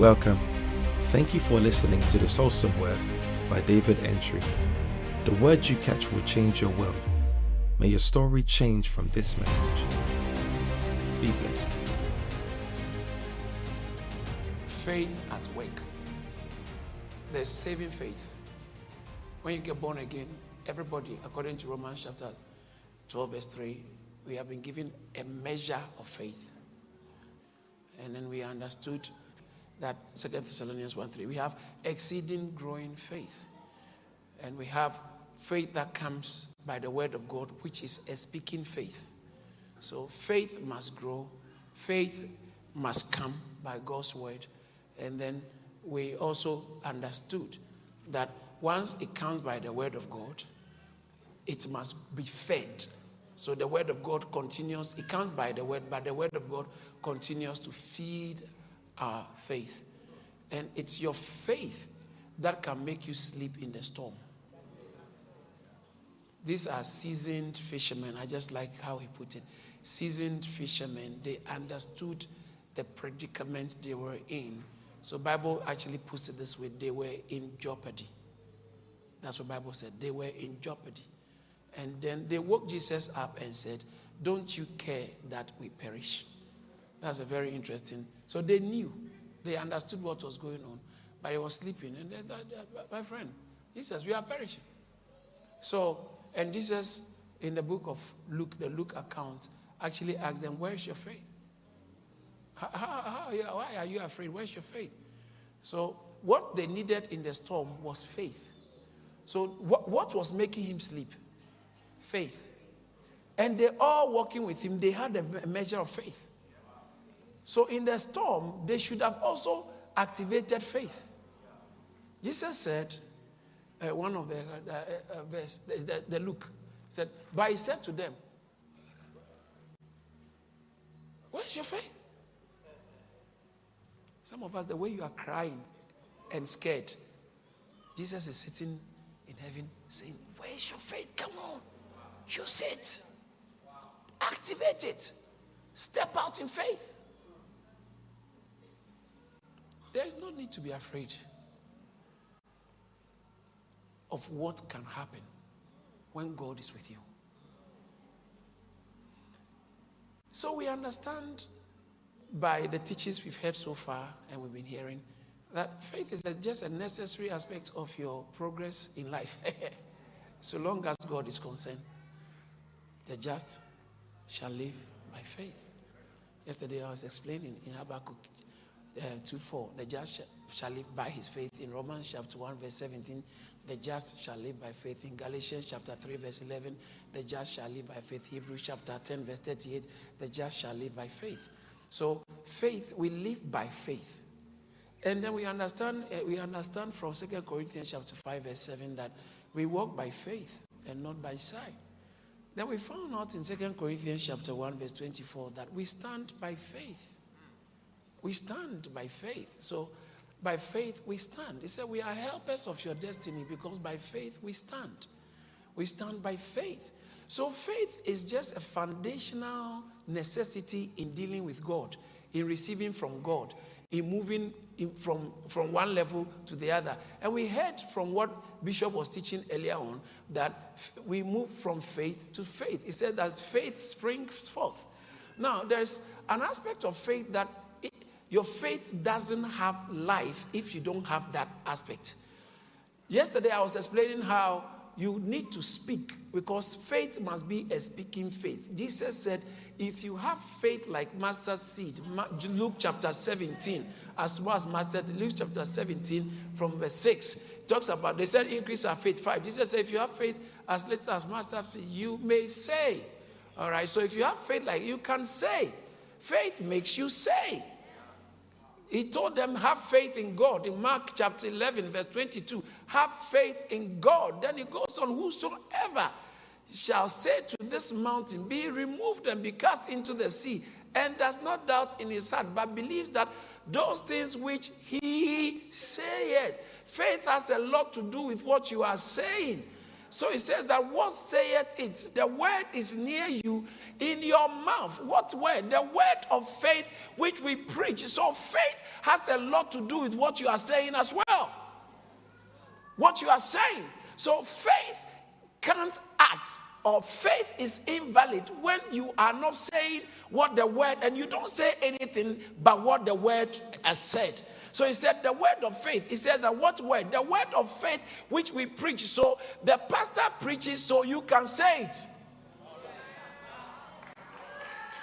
Welcome. Thank you for listening to this wholesome word by David Entry. The words you catch will change your world. May your story change from this message. Be blessed. Faith at work. There's saving faith. When you get born again, everybody, according to Romans chapter 12, verse 3, we have been given a measure of faith. And then we understood that Second Thessalonians 1 3, we have exceeding growing faith. And we have faith that comes by the word of God, which is a speaking faith. So faith must grow, faith must come by God's word. And then we also understood that once it comes by the word of God, it must be fed. So the word of God continues, it comes by the word, but the word of God continues to feed our faith. And it's your faith that can make you sleep in the storm. These are seasoned fishermen. I just like how he put it. Seasoned fishermen, they understood the predicament they were in. So Bible actually puts it this way, they were in jeopardy. That's what Bible said. They were in jeopardy. And then they woke Jesus up and said, Don't you care that we perish? That's a very interesting. So they knew, they understood what was going on, but he was sleeping. And they, they, they, my friend, Jesus, we are perishing. So, and Jesus, in the book of Luke, the Luke account, actually asked them, Where's your faith? How, how, how, why are you afraid? Where's your faith? So, what they needed in the storm was faith. So, what, what was making him sleep? Faith. And they all walking with him, they had a measure of faith. So, in the storm, they should have also activated faith. Jesus said, uh, one of the uh, uh, verse, the, the Luke said, but he said to them, Where's your faith? Some of us, the way you are crying and scared, Jesus is sitting in heaven saying, Where's your faith? Come on. Use it. Activate it. Step out in faith. There is no need to be afraid of what can happen when God is with you. So we understand by the teachings we've heard so far and we've been hearing that faith is a, just a necessary aspect of your progress in life. so long as God is concerned, the just shall live by faith. Yesterday I was explaining in Habakkuk uh, 2 4, the just shall live by his faith. In Romans chapter 1, verse 17, the just shall live by faith. In Galatians chapter 3, verse 11, the just shall live by faith. Hebrews chapter 10, verse 38, the just shall live by faith. So faith, we live by faith. And then we understand, uh, we understand from 2 Corinthians chapter 5, verse 7, that we walk by faith and not by sight. Then we found out in 2 Corinthians chapter 1, verse 24, that we stand by faith. We stand by faith. So by faith we stand. He said, We are helpers of your destiny because by faith we stand. We stand by faith. So faith is just a foundational necessity in dealing with God, in receiving from God, in moving in from, from one level to the other. And we heard from what Bishop was teaching earlier on that we move from faith to faith. He said that faith springs forth. Now, there's an aspect of faith that your faith doesn't have life if you don't have that aspect. Yesterday, I was explaining how you need to speak because faith must be a speaking faith. Jesus said, if you have faith like mustard seed, Luke chapter 17, as well as mustard, Luke chapter 17 from verse 6, talks about, they said, increase our faith. 5. Jesus said, if you have faith as little as mustard seed, you may say. All right, so if you have faith like you can say, faith makes you say. He told them, have faith in God. In Mark chapter 11, verse 22, have faith in God. Then he goes on, whosoever shall say to this mountain, be removed and be cast into the sea, and does not doubt in his heart, but believes that those things which he saith. Faith has a lot to do with what you are saying. So he says that what saith it? The word is near you in your mouth. What word? The word of faith which we preach. So faith has a lot to do with what you are saying as well. What you are saying. So faith can't act or faith is invalid when you are not saying what the word and you don't say anything but what the word has said. So he said, the word of faith. He says that what word? The word of faith which we preach. So the pastor preaches so you can say it.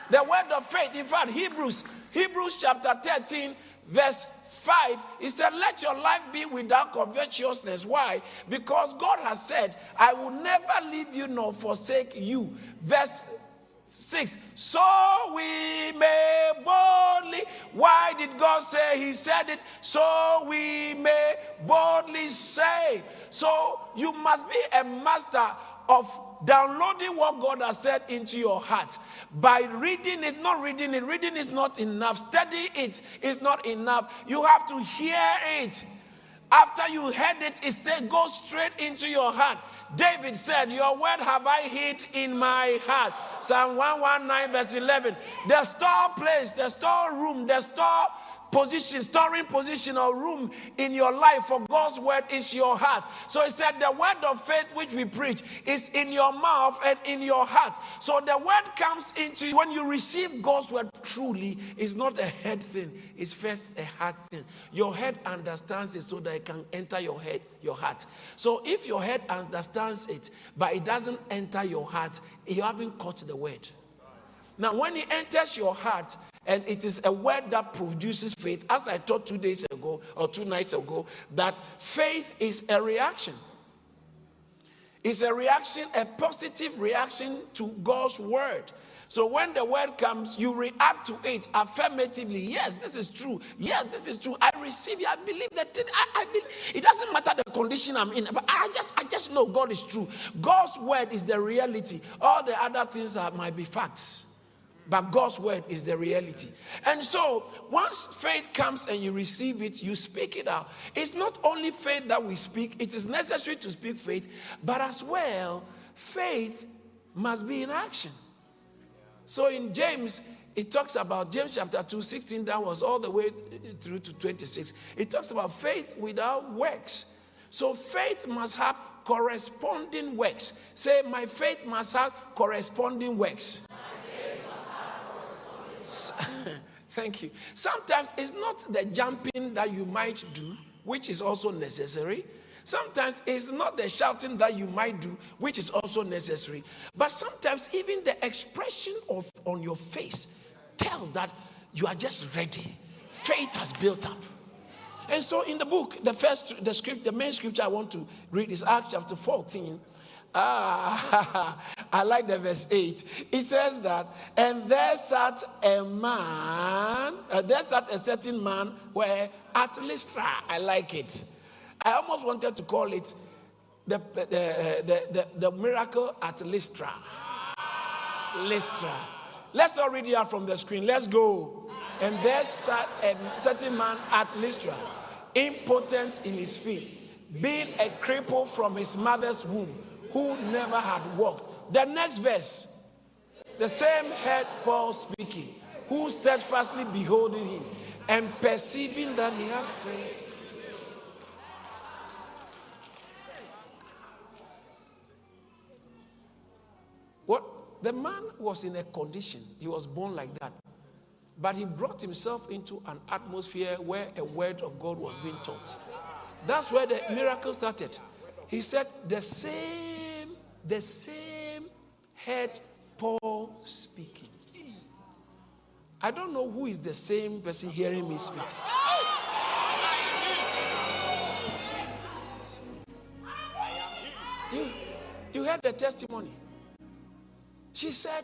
The word of faith. In fact, Hebrews, Hebrews chapter 13, verse 5, he said, Let your life be without covetousness. Why? Because God has said, I will never leave you nor forsake you. Verse 6 so we may boldly why did god say he said it? So we may boldly say. So you must be a master of downloading what god has said into your heart. By reading it not reading it reading is not enough. Study it is not enough. You have to hear it after you heard it, it said, Go straight into your heart. David said, Your word have I hid in my heart. Psalm 119, verse 11. The store place, the store room, the store position, storing position or room in your life for God's word is your heart. So he said, the word of faith which we preach is in your mouth and in your heart. So the word comes into you when you receive God's word truly, it's not a head thing, it's first a heart thing. Your head understands it so that it can enter your head, your heart. So if your head understands it, but it doesn't enter your heart, you haven't caught the word. Now, when it enters your heart, and it is a word that produces faith, as I taught two days ago or two nights ago, that faith is a reaction. It's a reaction, a positive reaction to God's word. So when the word comes, you react to it affirmatively. Yes, this is true. Yes, this is true. I receive it. I believe that. I, I believe. It doesn't matter the condition I'm in, but I just, I just know God is true. God's word is the reality. All the other things are, might be facts but God's word is the reality. And so, once faith comes and you receive it, you speak it out. It's not only faith that we speak, it is necessary to speak faith, but as well, faith must be in action. So, in James, it talks about James chapter 2, 16 downwards, all the way through to 26. It talks about faith without works. So, faith must have corresponding works. Say, my faith must have corresponding works. Thank you. Sometimes it's not the jumping that you might do, which is also necessary. Sometimes it's not the shouting that you might do, which is also necessary. But sometimes even the expression of on your face tells that you are just ready. Faith has built up. And so in the book, the first the script, the main scripture I want to read is Acts chapter 14, Ah, I like the verse 8. It says that, and there sat a man, uh, there sat a certain man where at Lystra, I like it. I almost wanted to call it the, the, the, the, the miracle at Lystra. Lystra. Let's all read it out from the screen. Let's go. And there sat a certain man at Lystra, impotent in his feet, being a cripple from his mother's womb who never had walked. The next verse, the same heard Paul speaking, who steadfastly beholding him and perceiving that he had faith. What the man was in a condition, he was born like that. But he brought himself into an atmosphere where a word of God was being taught. That's where the miracle started. He said, The same, the same head Paul speaking. I don't know who is the same person hearing me speak. You, you heard the testimony. She said,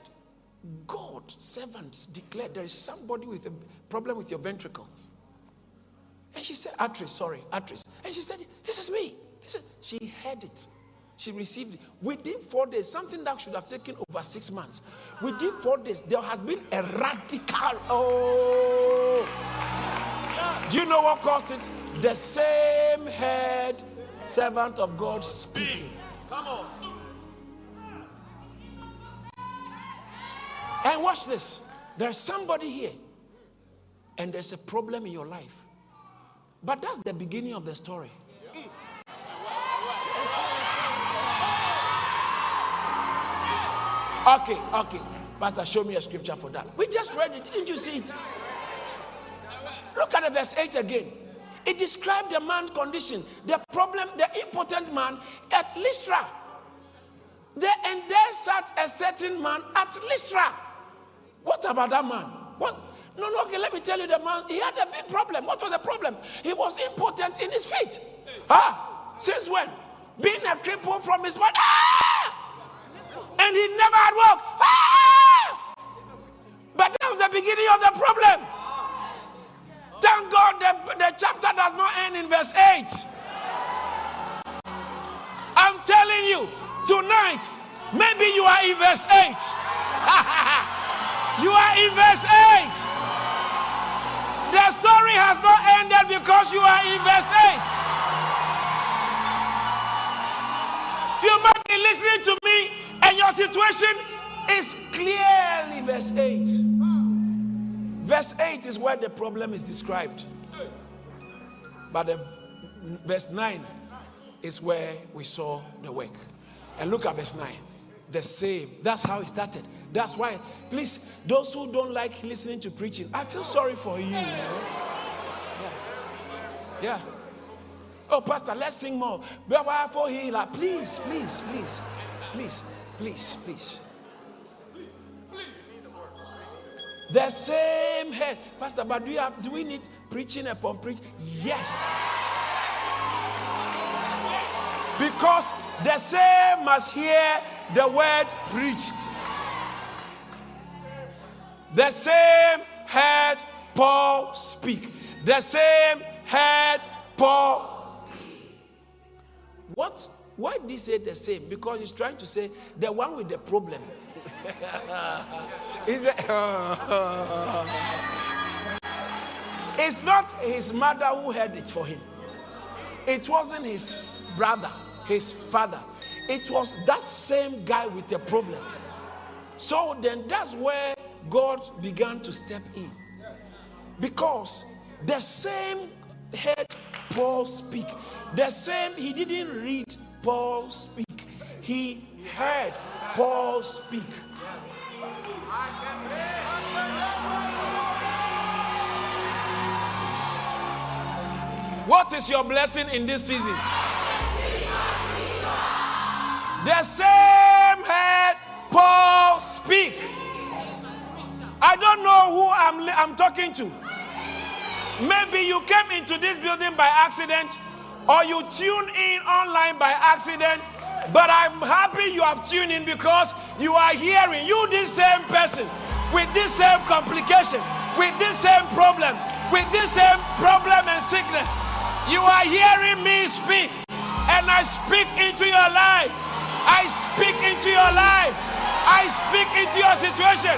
God, servants declared there is somebody with a problem with your ventricles. And she said, Atris, sorry, Atris. And she said, This is me. Listen, she had it. She received it. Within four days, something that should have taken over six months. Within four days, there has been a radical. Oh. Do you know what caused it? The same head servant of God speaking. Come on. And watch this. There's somebody here, and there's a problem in your life. But that's the beginning of the story. Okay, okay. Pastor, show me a scripture for that. We just read it. Didn't you see it? Look at the verse 8 again. It described the man's condition, the problem, the impotent man at Lystra. There and there sat a certain man at Lystra. What about that man? What? No, no, okay, let me tell you the man, he had a big problem. What was the problem? He was impotent in his feet. Ah, since when? Being a cripple from his mother. Ah! And he never had walked. Ah! But that was the beginning of the problem. Thank God the, the chapter does not end in verse 8. I'm telling you, tonight, maybe you are in verse 8. you are in verse 8. The story has not ended because you are in verse 8. Your situation is clearly verse 8. Verse 8 is where the problem is described. But the, verse 9 is where we saw the work. And look at verse 9. The same. That's how it started. That's why, please, those who don't like listening to preaching, I feel sorry for you. you know? Yeah. yeah. Oh, Pastor, let's sing more. Please, please, please, please, please, please, please, please. The same head. Pastor, but do, you have, do we need preaching upon preaching? Yes. Because the same must hear the word preached. The same head Paul speak. The same head Paul. Speak. What? Why did he say the same? Because he's trying to say the one with the problem Is it? Uh, it's not his mother who heard it for him. It wasn't his brother, his father. It was that same guy with the problem. So then that's where God began to step in. Because the same heard Paul speak, the same, he didn't read Paul speak, he heard Paul speak. What is your blessing in this season? The same head Paul speak. I don't know who I'm, I'm talking to. Maybe you came into this building by accident or you tune in online by accident but I'm happy you have tuned in because you are hearing you, this same person, with this same complication, with this same problem, with this same problem and sickness. You are hearing me speak, and I speak into your life. I speak into your life. I speak into your situation.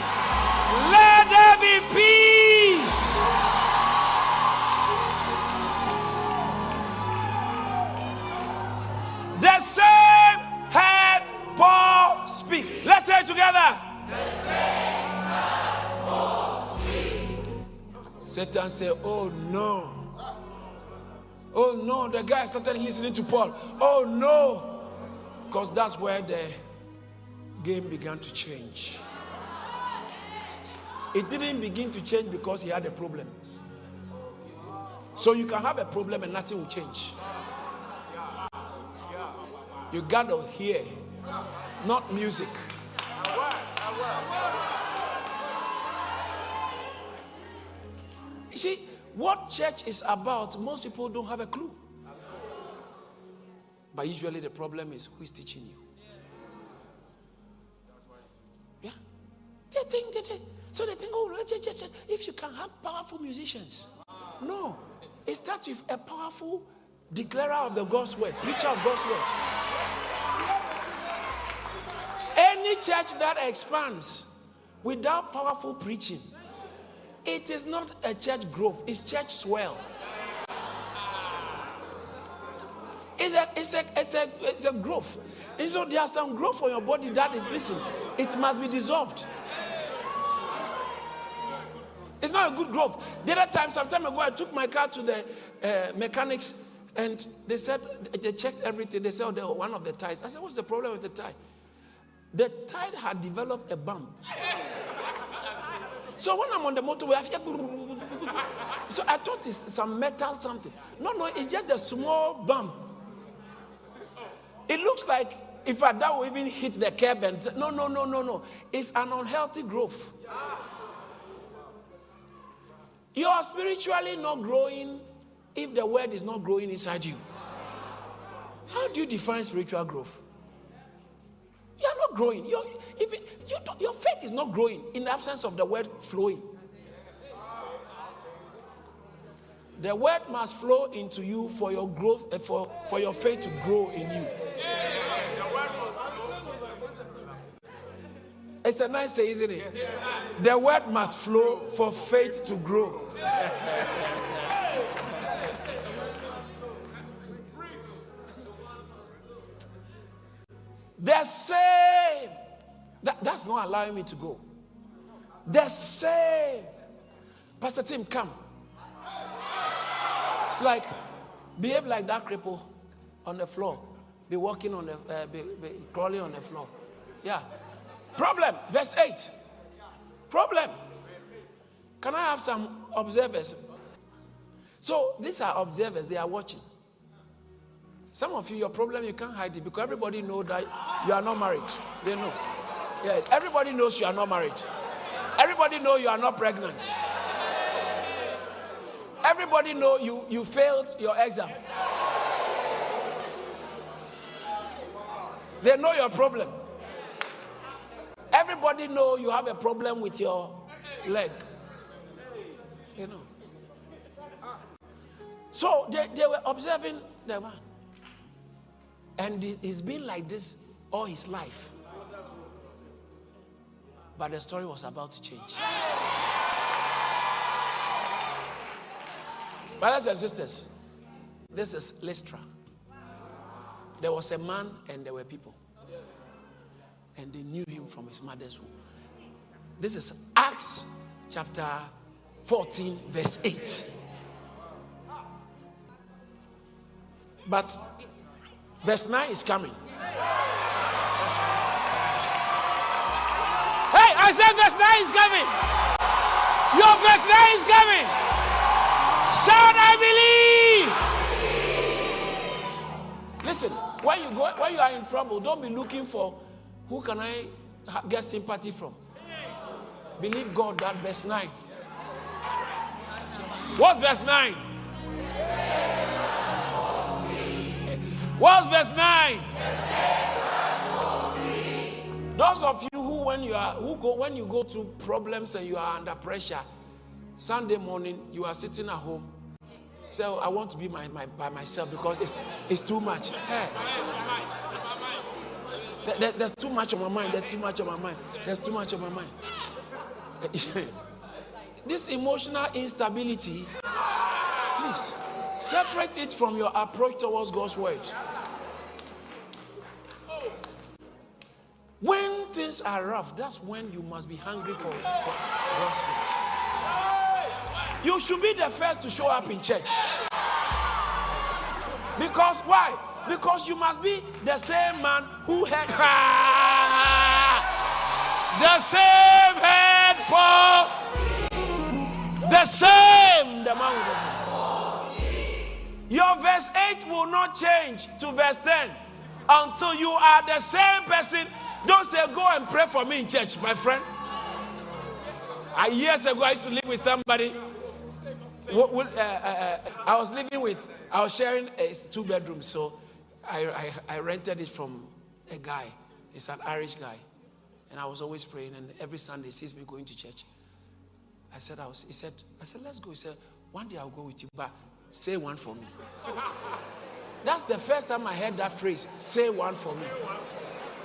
Let there be peace. Together. Satan said, Oh no. Oh no, the guy started listening to Paul. Oh no. Because that's where the game began to change. It didn't begin to change because he had a problem. So you can have a problem and nothing will change. You got to hear, not music. You see, what church is about, most people don't have a clue. But usually the problem is who is teaching you. Yeah. They think that they, so they think, oh, let's just, just, if you can have powerful musicians. No. It starts with a powerful declarer of the God's word, preacher of God's word. Any church that expands without powerful preaching, it is not a church growth, it's church swell. It's a, it's a, it's a, it's a growth. And so there are some growth for your body that is, listen, it must be dissolved. It's not a good growth. The other time, some time ago, I took my car to the uh, mechanics and they said, they checked everything. They said, oh, one of the tires. I said, what's the problem with the tire? The tire had developed a bump. so when I'm on the motorway, I feel. So I thought it's some metal something. No, no, it's just a small bump. It looks like if I that will even hit the curb and no, no, no, no, no. It's an unhealthy growth. You are spiritually not growing if the word is not growing inside you. How do you define spiritual growth? You are not growing. You're, if it, you your faith is not growing in the absence of the word flowing. The word must flow into you for your growth, uh, for, for your faith to grow in you. It's a nice say, isn't it? The word must flow for faith to grow. The same. That, that's not allowing me to go. The same. Pastor Tim, come. It's like behave like that cripple on the floor. Be walking on the, uh, be, be crawling on the floor. Yeah. Problem. Verse 8. Problem. Can I have some observers? So these are observers, they are watching. Some of you, your problem, you can't hide it because everybody know that you are not married. They know. Yeah, everybody knows you are not married. Everybody know you are not pregnant. Everybody know you, you failed your exam. They know your problem. Everybody know you have a problem with your leg. You know. So they, they were observing the man. And he's been like this all his life. But the story was about to change. Brothers and sisters, this is Lystra. There was a man and there were people. And they knew him from his mother's womb. This is Acts chapter 14, verse 8. But verse 9 is coming. Hey, I said verse 9 is coming. Your verse 9 is coming. Shout, I believe. Listen, when you go, when you are in trouble, don't be looking for who can I get sympathy from. Believe God that verse 9. What's verse 9? What's verse 9? Those of you who when you are who go when you go through problems and you are under pressure, Sunday morning you are sitting at home so oh, I want to be my, my, by myself because it's, it's too much. Hey. There, there's too much on my mind. There's too much on my mind. There's too much on my mind. this emotional instability, please separate it from your approach towards God's word. When things are rough, that's when you must be hungry for God's word. You should be the first to show up in church. Because why? Because you must be the same man who had the same head Paul, the same the man Your verse 8 will not change to verse 10 until you are the same person. Don't say, Go and pray for me in church, my friend. I, years ago, I used to live with somebody uh, uh, uh, I was living with, I was sharing a two bedrooms, so I, I, I rented it from a guy. He's an Irish guy. And I was always praying, and every Sunday he sees me going to church. I said, I was, he said, I said, let's go. He said, one day I'll go with you, but say one for me. That's the first time I heard that phrase, say one for me.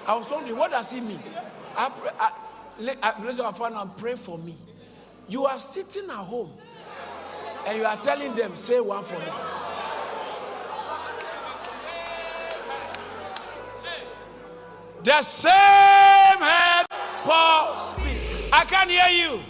I was wondering, what does he mean? I, pray, I, I, I pray for me. You are sitting at home and you are telling them, say one for me. The same head Paul speak. I can't hear you.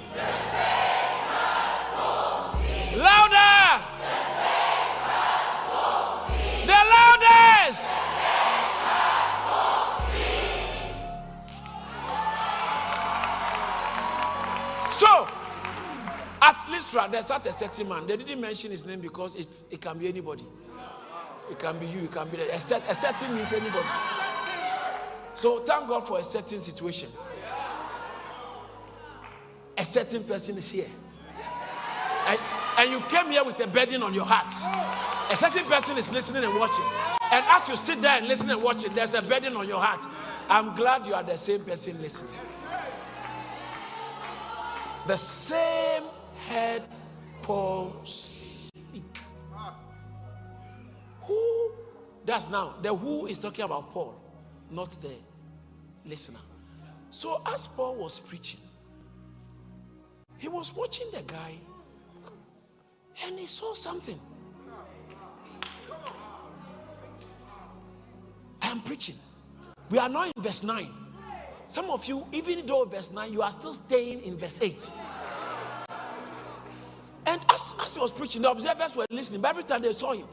Lystra, there's not a certain man. They didn't mention his name because it, it can be anybody. It can be you, it can be a, a certain means anybody. So thank God for a certain situation. A certain person is here. And, and you came here with a burden on your heart. A certain person is listening and watching. And as you sit there and listen and watch it, there's a burden on your heart. I'm glad you are the same person listening. The same head Paul speak. Who does now? The who is talking about Paul, not the listener. So as Paul was preaching, he was watching the guy and he saw something. I am preaching. We are now in verse 9. Some of you, even though verse 9, you are still staying in verse 8. As, he was preaching, the observers were listening. But every time they saw him,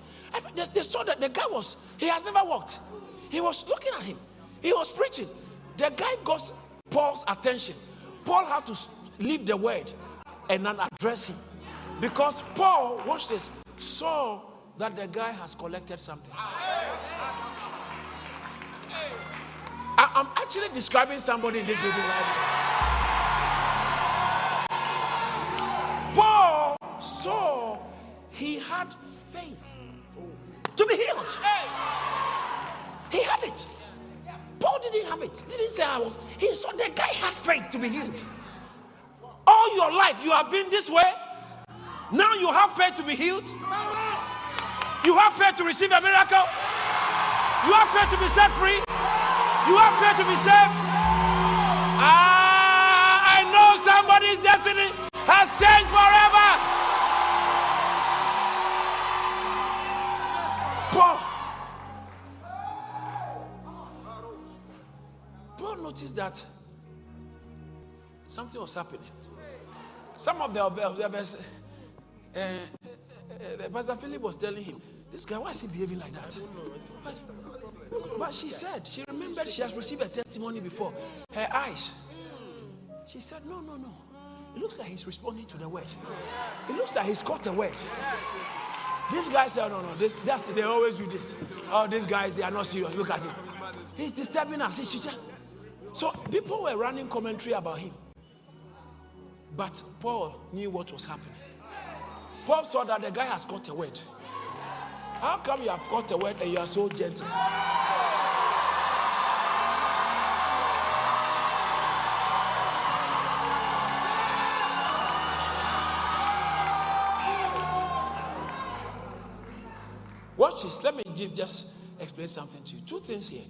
they, they saw that the guy was, he has never walked. He was looking at him. He was preaching. The guy got Paul's attention. Paul had to leave the word and then address him. Because Paul, watch this, saw that the guy has collected something. I, am actually describing somebody in this building right now. Saw he had faith to be healed. He had it. Paul didn't have it. Didn't say I was. He saw the guy had faith to be healed. All your life you have been this way. Now you have faith to be healed. You have faith to receive a miracle. You have faith to be set free. You have faith to be saved. Ah, I know somebody's destiny has changed forever. Noticed that something was happening. Some of the observers, uh, uh, uh, Pastor Philip was telling him, This guy, why is he behaving like that? But she said, she remembered she has received a testimony before. Her eyes. She said, No, no, no. It looks like he's responding to the word. It looks like he's caught the word. This guy said, No, no, this, that's, they always do this. Oh, these guys, they are not serious. Look at him. He's disturbing us. He's, so people were running commentary about him. But Paul knew what was happening. Paul saw that the guy has got a word. How come you have got a word and you are so gentle? Watch this. Let me just explain something to you. Two things here.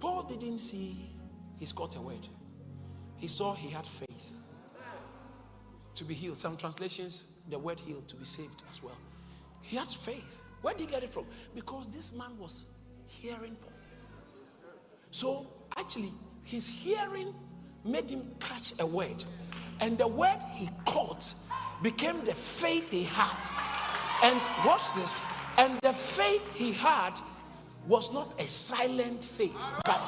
Paul didn't see he's got a word. He saw he had faith to be healed. Some translations, the word healed to be saved as well. He had faith. Where did he get it from? Because this man was hearing Paul. So actually, his hearing made him catch a word. And the word he caught became the faith he had. And watch this. And the faith he had was not a silent faith, but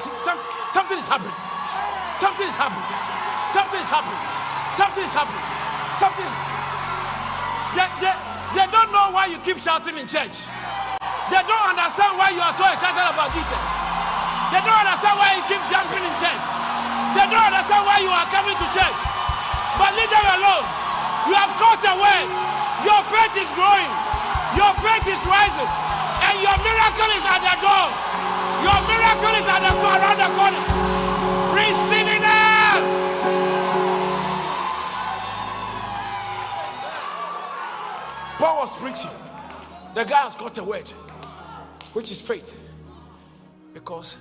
something is happening. Something is happening. Something is happening. Something is happening. Something. They, they, they don't know why you keep shouting in church. They don't understand why you are so excited about Jesus. They don't understand why you keep jumping in church. They don't understand why you are coming to church. But leave them alone. You have caught the word. Your faith is growing. Your faith is rising. And your miracle is at the door. Your miracle is at the around the corner. Receive it now. Paul was preaching. The guy has got a word, which is faith. Because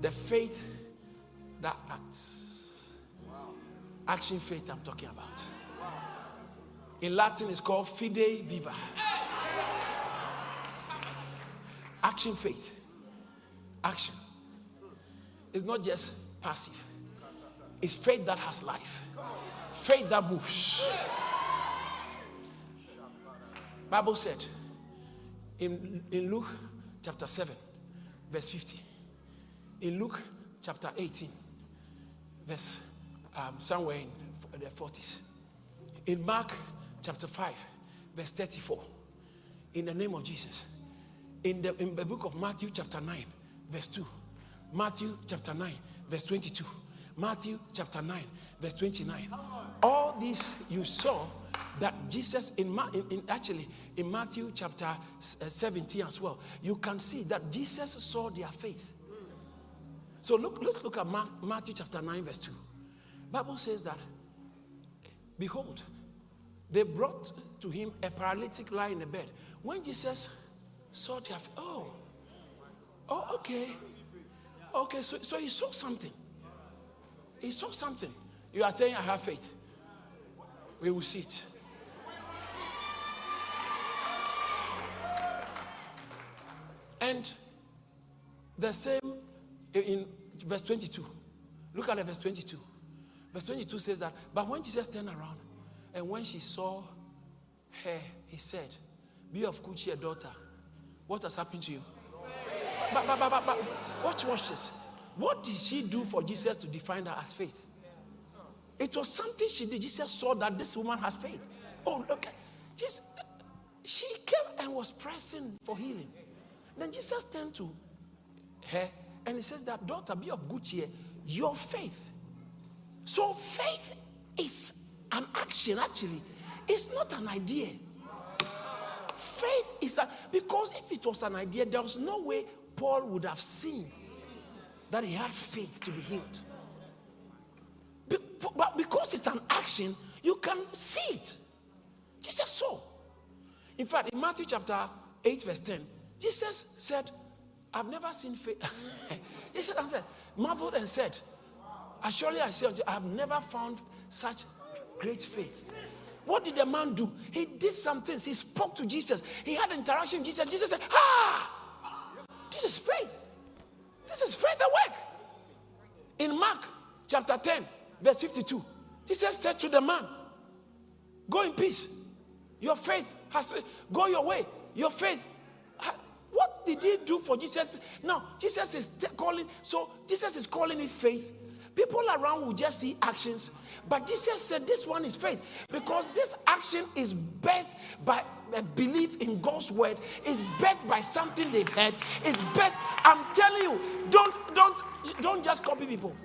the faith that acts, action faith, I'm talking about. In Latin, it's called fide viva. Action faith. Action. It's not just passive, it's faith that has life, faith that moves. Bible said in, in Luke chapter 7, verse 50. In Luke chapter 18, verse um, somewhere in the 40s. In Mark chapter 5, verse 34, in the name of Jesus. In the, in the book of Matthew, chapter 9, verse 2. Matthew chapter 9, verse 22. Matthew chapter 9, verse 29. All these you saw that Jesus, in, in, in, actually in Matthew chapter uh, 17 as well, you can see that Jesus saw their faith. So look, let's look at Mark, Matthew chapter 9, verse 2. Bible says that, behold, they brought to him a paralytic lying in the bed. When Jesus saw their faith, oh, oh, okay. Okay, so, so he saw something. He saw something. You are saying, I have faith. We will see it. And the same eh, in verse 22. Look at verse 22. Verse 22 says that, but when Jesus turned around and when she saw her, he said, Be of good cheer, daughter. What has happened to you? But, but, but, but, but watch, watch this. What did she do for Jesus to define her as faith? It was something she did. Jesus saw that this woman has faith. Oh, look at Jesus. She came and was pressing for healing. Then Jesus turned to her and he says that daughter, be of good cheer. Your faith. So faith is an action, actually. It's not an idea. Faith is a because if it was an idea, there was no way Paul would have seen that he had faith to be healed. But because it's an action, you can see it. Jesus saw. In fact, in Matthew chapter 8, verse 10, Jesus said, I've never seen faith. he said, I said, marveled and said, Surely I say I have never found such great faith. What did the man do? He did some things. He spoke to Jesus. He had interaction with Jesus. Jesus said, Ah, this is faith. This is faith at work. In Mark chapter 10, verse 52, Jesus said to the man, Go in peace. Your faith has go your way. Your faith. What did he do for Jesus? Now, Jesus is calling, so Jesus is calling it faith. People around will just see actions, but Jesus said this one is faith because this action is birthed by a belief in God's word, is birthed by something they've heard, is birthed. I'm telling you, don't don't don't just copy people.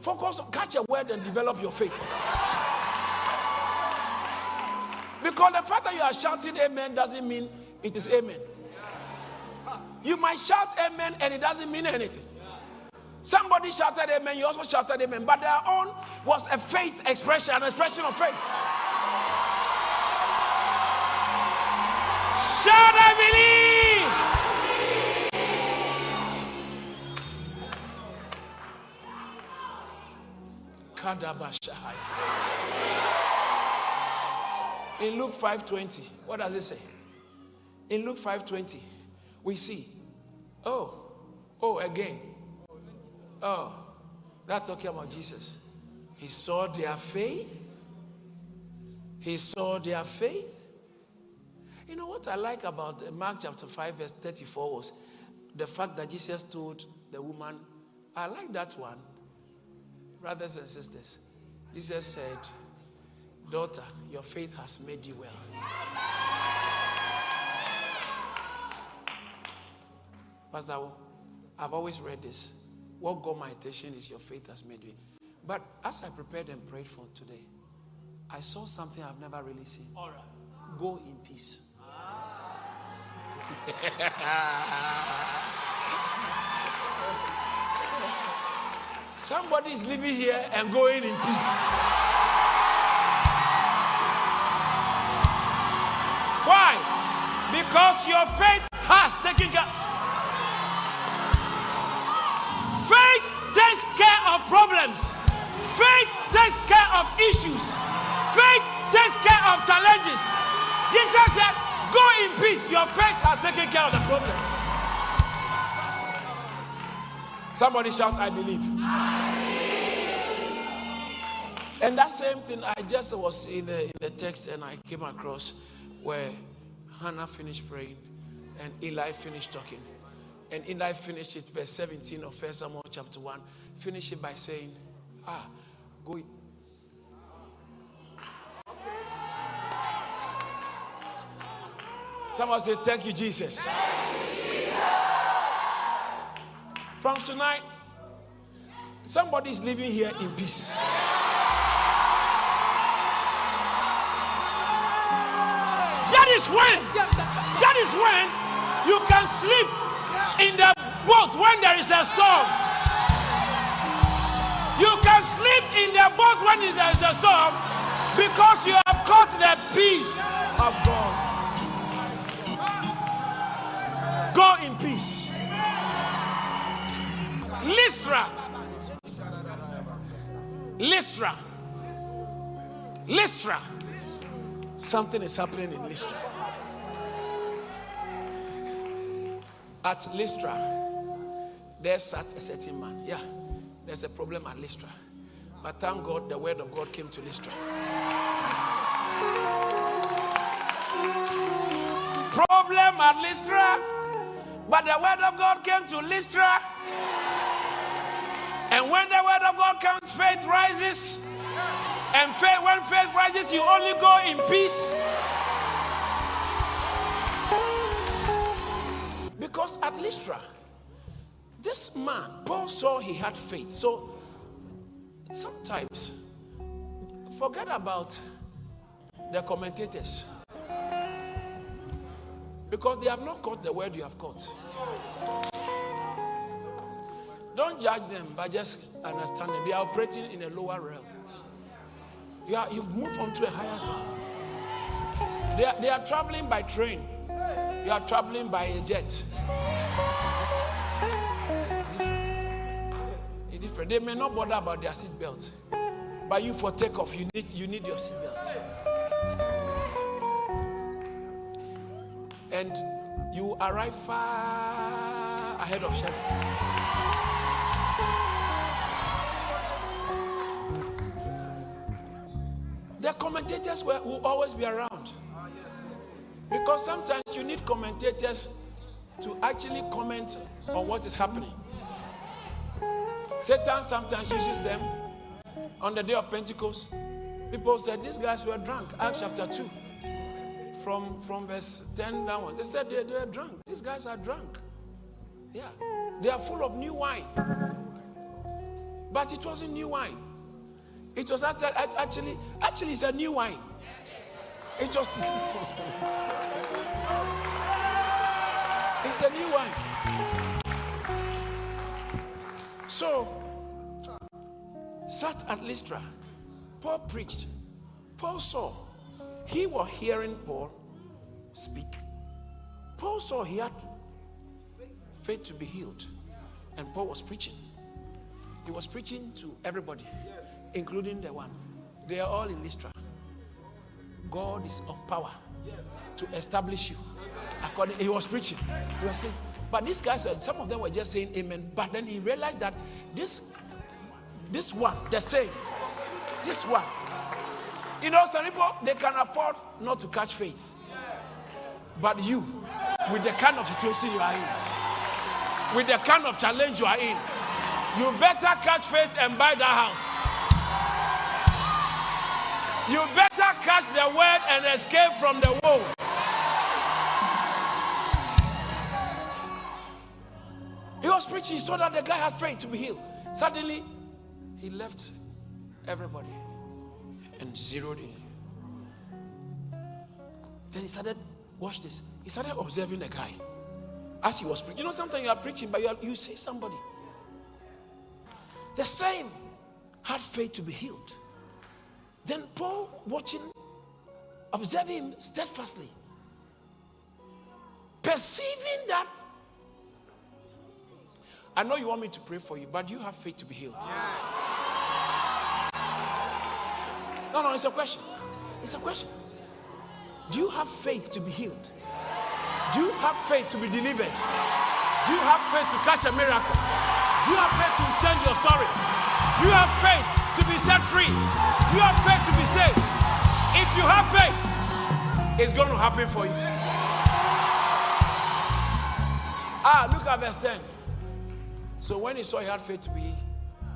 Focus, catch a word and develop your faith. Because the fact that you are shouting amen doesn't mean it is amen. You might shout amen and it doesn't mean anything. Somebody shouted amen, you also shouted amen, but their own was a faith expression, an expression of faith. Shout, I believe. In Luke 5:20, what does it say? In Luke 5:20, we see, oh, oh, again. Oh, that's talking about Jesus. He saw their faith. He saw their faith. You know what I like about Mark chapter 5, verse 34 was the fact that Jesus told the woman, I like that one. Brothers and sisters, Jesus said, Daughter, your faith has made you well. Pastor, I've always read this. What got my attention is your faith has made you. But as I prepared and prayed for today, I saw something I've never really seen. All right. Go in peace. Somebody is living here and going in peace. Why? Because your faith has taken care. Faith takes care of problems. Faith takes care of issues. Faith takes care of challenges. Jesus said, Go in peace. Your faith has taken care of the problem. Somebody shout, I believe. And that same thing, I just was in the, in the text and I came across where Hannah finished praying and Eli finished talking. And in Eli finished it, verse 17 of 1 Samuel chapter 1, finish it by saying, Ah, Go in. Someone say, Thank you, Jesus. Thank you, Jesus. From tonight, somebody is living here in peace. That is when, that is when you can sleep in the boat when there is a storm. You can sleep in the boat when there is a storm because you have caught the peace of God. Go in peace. Lystra. Lystra. Lystra. Something is happening in Lystra. At Lystra, there sat a certain man. Yeah, there's a problem at Lystra. But thank God the word of God came to Lystra. Problem at Lystra but the word of God came to Lystra. And when the word of God comes, faith rises. And faith, when faith rises, you only go in peace. Because at Lystra, this man, Paul saw he had faith. So sometimes forget about the commentators. Because they have not caught the word you have caught. Don't judge them by just understanding. They are operating in a lower realm. You are, you've moved on to a higher realm. They are, they are traveling by train. You are traveling by a jet. It's different. They may not bother about their seatbelt. But you for takeoff, you need you need your seatbelt. and you arrive far ahead of schedule. The commentators will always be around. Because sometimes you need commentators to actually comment on what is happening. Satan sometimes uses them on the day of Pentecost. People said these guys were drunk. Acts chapter 2 from, from verse 10 downwards. They said they, they are drunk. These guys are drunk. Yeah. They are full of new wine. But it wasn't new wine. It was actually, actually, actually it's a new wine. It was, it's a new wine. So, sat at Lystra. Paul preached. Paul saw. He was hearing Paul speak. Paul saw he had faith to be healed, and Paul was preaching. He was preaching to everybody, including the one. They are all in Lystra. God is of power. To establish you. According, he was preaching. He was saying, but these guys, uh, some of them were just saying amen. But then he realized that this, this one, the same, this one. You know, some people they can afford not to catch faith. But you, with the kind of situation you are in, with the kind of challenge you are in, you better catch faith and buy that house. You better catch the word and escape from the woe. He was preaching, so that the guy had faith to be healed. Suddenly, he left everybody and zeroed in. Then he started Watch this. He started observing the guy as he was preaching. You know, sometimes you are preaching, but you, are, you say somebody. The same had faith to be healed. Then Paul, watching, observing steadfastly, perceiving that. I know you want me to pray for you, but you have faith to be healed? No, no, it's a question. It's a question. Do you have faith to be healed? Do you have faith to be delivered? Do you have faith to catch a miracle? Do you have faith to change your story? Do you have faith to be set free? Do you have faith to be saved? If you have faith, it's going to happen for you. Ah, look at verse 10. So when he saw he had faith to be,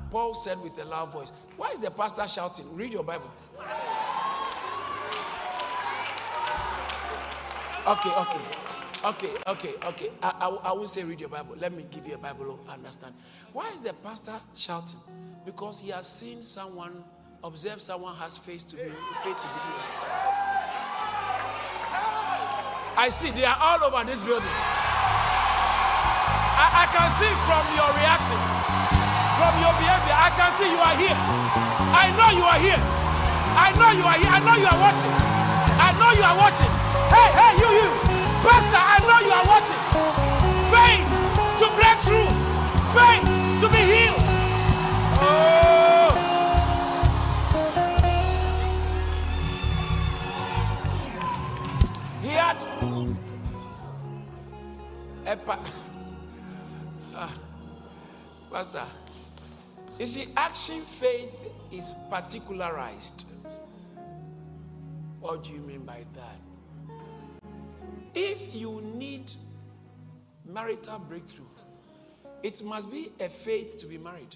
Paul said with a loud voice, Why is the pastor shouting? Read your Bible. Okay, okay. Okay, okay, okay. I, I, I won't say read your Bible. Let me give you a Bible to understand. Why is the pastor shouting? Because he has seen someone, observed someone has faith to be faith to be. I see they are all over this building. I, I can see from your reactions, from your behavior, I can see you are here. I know you are here. I know you are here. I know you are watching. I know you are watching. Hey, hey, you, you. Pastor, I know you are watching. Faith to break through. Faith a pa- ah, Pastor. You see, action faith is particularized. What do you mean by that? If you need marital breakthrough, it must be a faith to be married.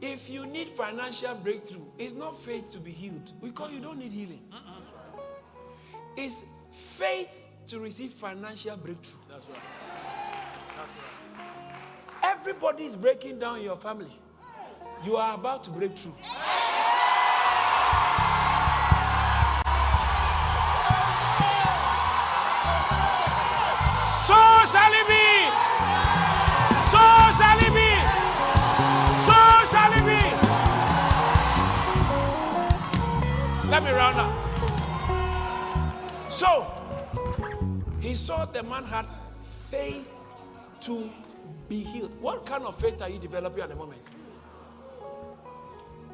If you need financial breakthrough, it's not faith to be healed because you don't need healing. It's faith to receive financial breakthrough. That's right. That's right. Everybody is breaking down in your family. You are about to break through. So shall it be. So shall it be. So shall it be. Let me round up. So he saw the man had faith to be healed. What kind of faith are you developing at the moment?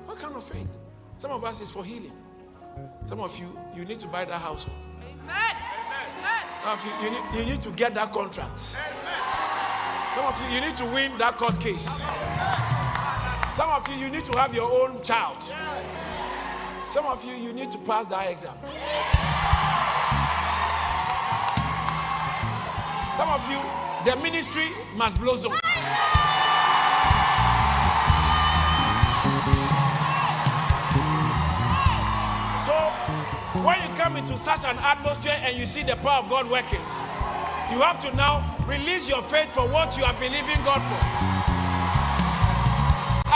What kind of faith? Some of us is for healing. Some of you, you need to buy that house. Amen. Some of you, you need, you need to get that contract. Some of you, you need to win that court case. Some of you, you need to have your own child. Some of you, you need to pass that exam. Some of you, the ministry must blossom. So, when you come into such an atmosphere and you see the power of God working, you have to now release your faith for what you are believing God for.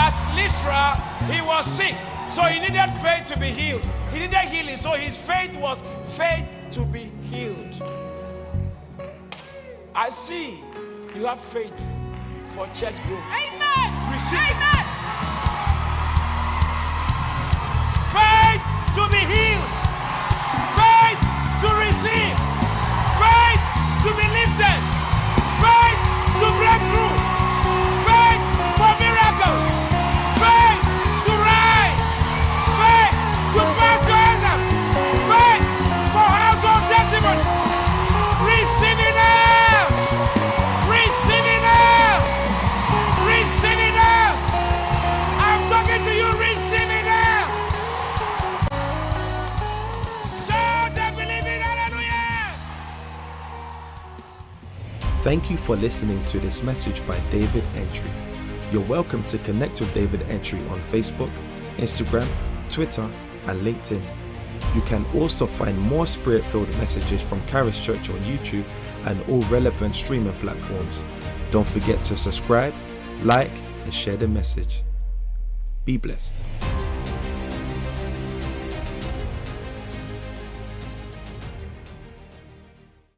At Lystra, he was sick, so he needed faith to be healed. He needed healing, so his faith was faith to be healed. I see you have faith for church growth. Amen. Receive. Amen. Faith to be healed. Thank you for listening to this message by David Antwi. You're welcome to connect with David Antwi on Facebook, Instagram, Twitter, and LinkedIn. You can also find more spirit filled messages from Charis Church on YouTube and all relevant streaming platforms. Don't forget to subscribe, like, and share the message. Be blessed.